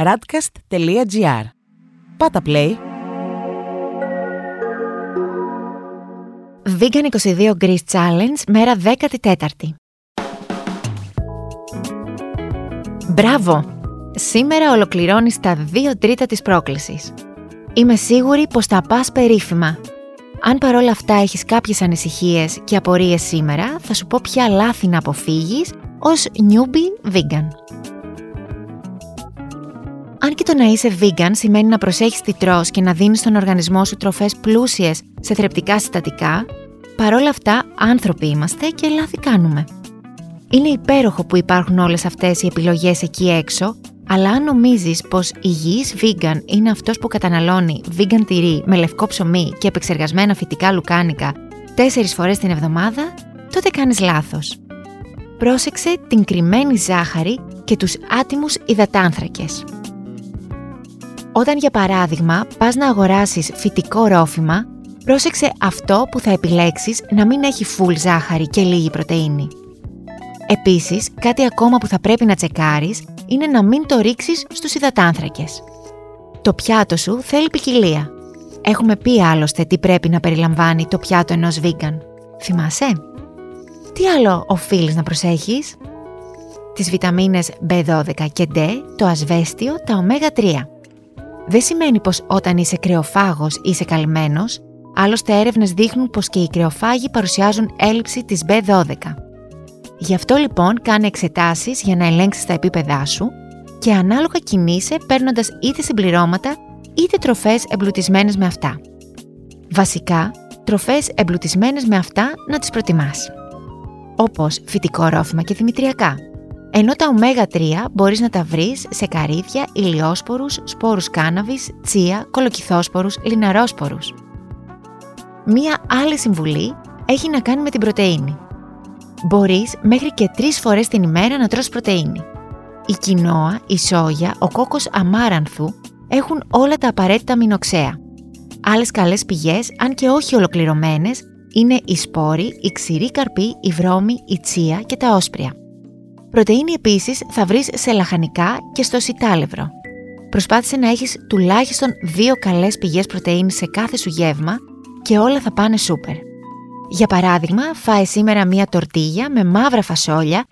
radcast.gr Πάτα play! Vegan 22 Greece Challenge, μέρα 14η. Μπράβο! Σήμερα ολοκληρώνεις τα 2 τρίτα της πρόκλησης. Είμαι σίγουρη πως θα πας περίφημα. Αν παρόλα αυτά έχεις κάποιες ανησυχίες και απορίες σήμερα, θα σου πω ποια λάθη να αποφύγεις ως newbie vegan. Αν και το να είσαι vegan σημαίνει να προσέχεις τι τρως και να δίνεις στον οργανισμό σου τροφές πλούσιες σε θρεπτικά συστατικά, παρόλα αυτά άνθρωποι είμαστε και λάθη κάνουμε. Είναι υπέροχο που υπάρχουν όλες αυτές οι επιλογές εκεί έξω, αλλά αν νομίζεις πως υγιής vegan είναι αυτός που καταναλώνει vegan τυρί με λευκό ψωμί και επεξεργασμένα φυτικά λουκάνικα τέσσερις φορές την εβδομάδα, τότε κάνεις λάθος. Πρόσεξε την κρυμμένη ζάχαρη και τους άτιμους υδατάνθρακες. Όταν για παράδειγμα πας να αγοράσεις φυτικό ρόφημα, πρόσεξε αυτό που θα επιλέξεις να μην έχει φουλ ζάχαρη και λίγη πρωτεΐνη. Επίσης, κάτι ακόμα που θα πρέπει να τσεκάρεις είναι να μην το ρίξεις στους υδατάνθρακες. Το πιάτο σου θέλει ποικιλία. Έχουμε πει άλλωστε τι πρέπει να περιλαμβάνει το πιάτο ενός vegan. Θυμάσαι; Τι άλλο οφείλεις να προσέχεις; Τις βιταμίνες B12 και D, το ασβέστιο, τα ωμέγα 3. Δεν σημαίνει πως όταν είσαι κρεοφάγος είσαι καλυμμένος, άλλωστε έρευνες δείχνουν πως και οι κρεοφάγοι παρουσιάζουν έλλειψη της B12. Γι' αυτό λοιπόν κάνε εξετάσεις για να ελέγξεις τα επίπεδά σου και ανάλογα κινείσαι παίρνοντας είτε συμπληρώματα είτε τροφές εμπλουτισμένες με αυτά. Βασικά, τροφές εμπλουτισμένες με αυτά να τις προτιμάς. Όπως φυτικό ρόφημα και δημητριακά. Ενώ τα ωμέγα 3 μπορείς να τα βρεις σε καρύδια, ηλιόσπορους, σπόρους κάναβης, τσία, κολοκυθόσπορους, λιναρόσπορους. Μία άλλη συμβουλή έχει να κάνει με την πρωτεΐνη. Μπορείς μέχρι και τρεις φορές την ημέρα να τρως πρωτεΐνη. Η κοινόα, η σόγια, ο κόκκος αμάρανθου έχουν όλα τα απαραίτητα μηνοξέα. Άλλες καλές πηγές, αν και όχι ολοκληρωμένες, είναι οι σπόροι, η ξηρή καρπή, η βρώμη, η τσία και τα όσπρια. Πρωτεΐνη επίσης θα βρεις σε λαχανικά και στο σιτάλευρο. Προσπάθησε να έχεις τουλάχιστον δύο καλές πηγές πρωτεΐνης σε κάθε σου γεύμα και όλα θα πάνε σούπερ. Για παράδειγμα, φάε σήμερα μία τορτίγια με μαύρα φασόλια,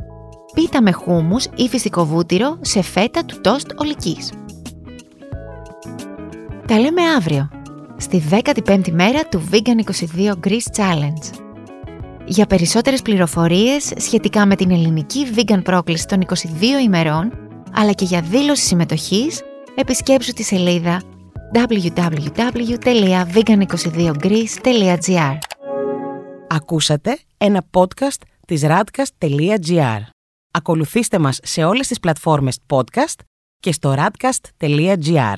πίτα με χούμους ή φυσικό βούτυρο σε φέτα του τόστ ολικής. Τα λέμε αύριο, στη 15η μέρα του Vegan 22 Greece Challenge. Για περισσότερες πληροφορίες σχετικά με την ελληνική vegan πρόκληση των 22 ημερών, αλλά και για δήλωση συμμετοχής, επισκέψου τη σελίδα www.vegan22greece.gr Ακούσατε ένα podcast της radcast.gr. Ακολουθήστε μας σε όλες τις πλατφόρμες podcast και στο radcast.gr.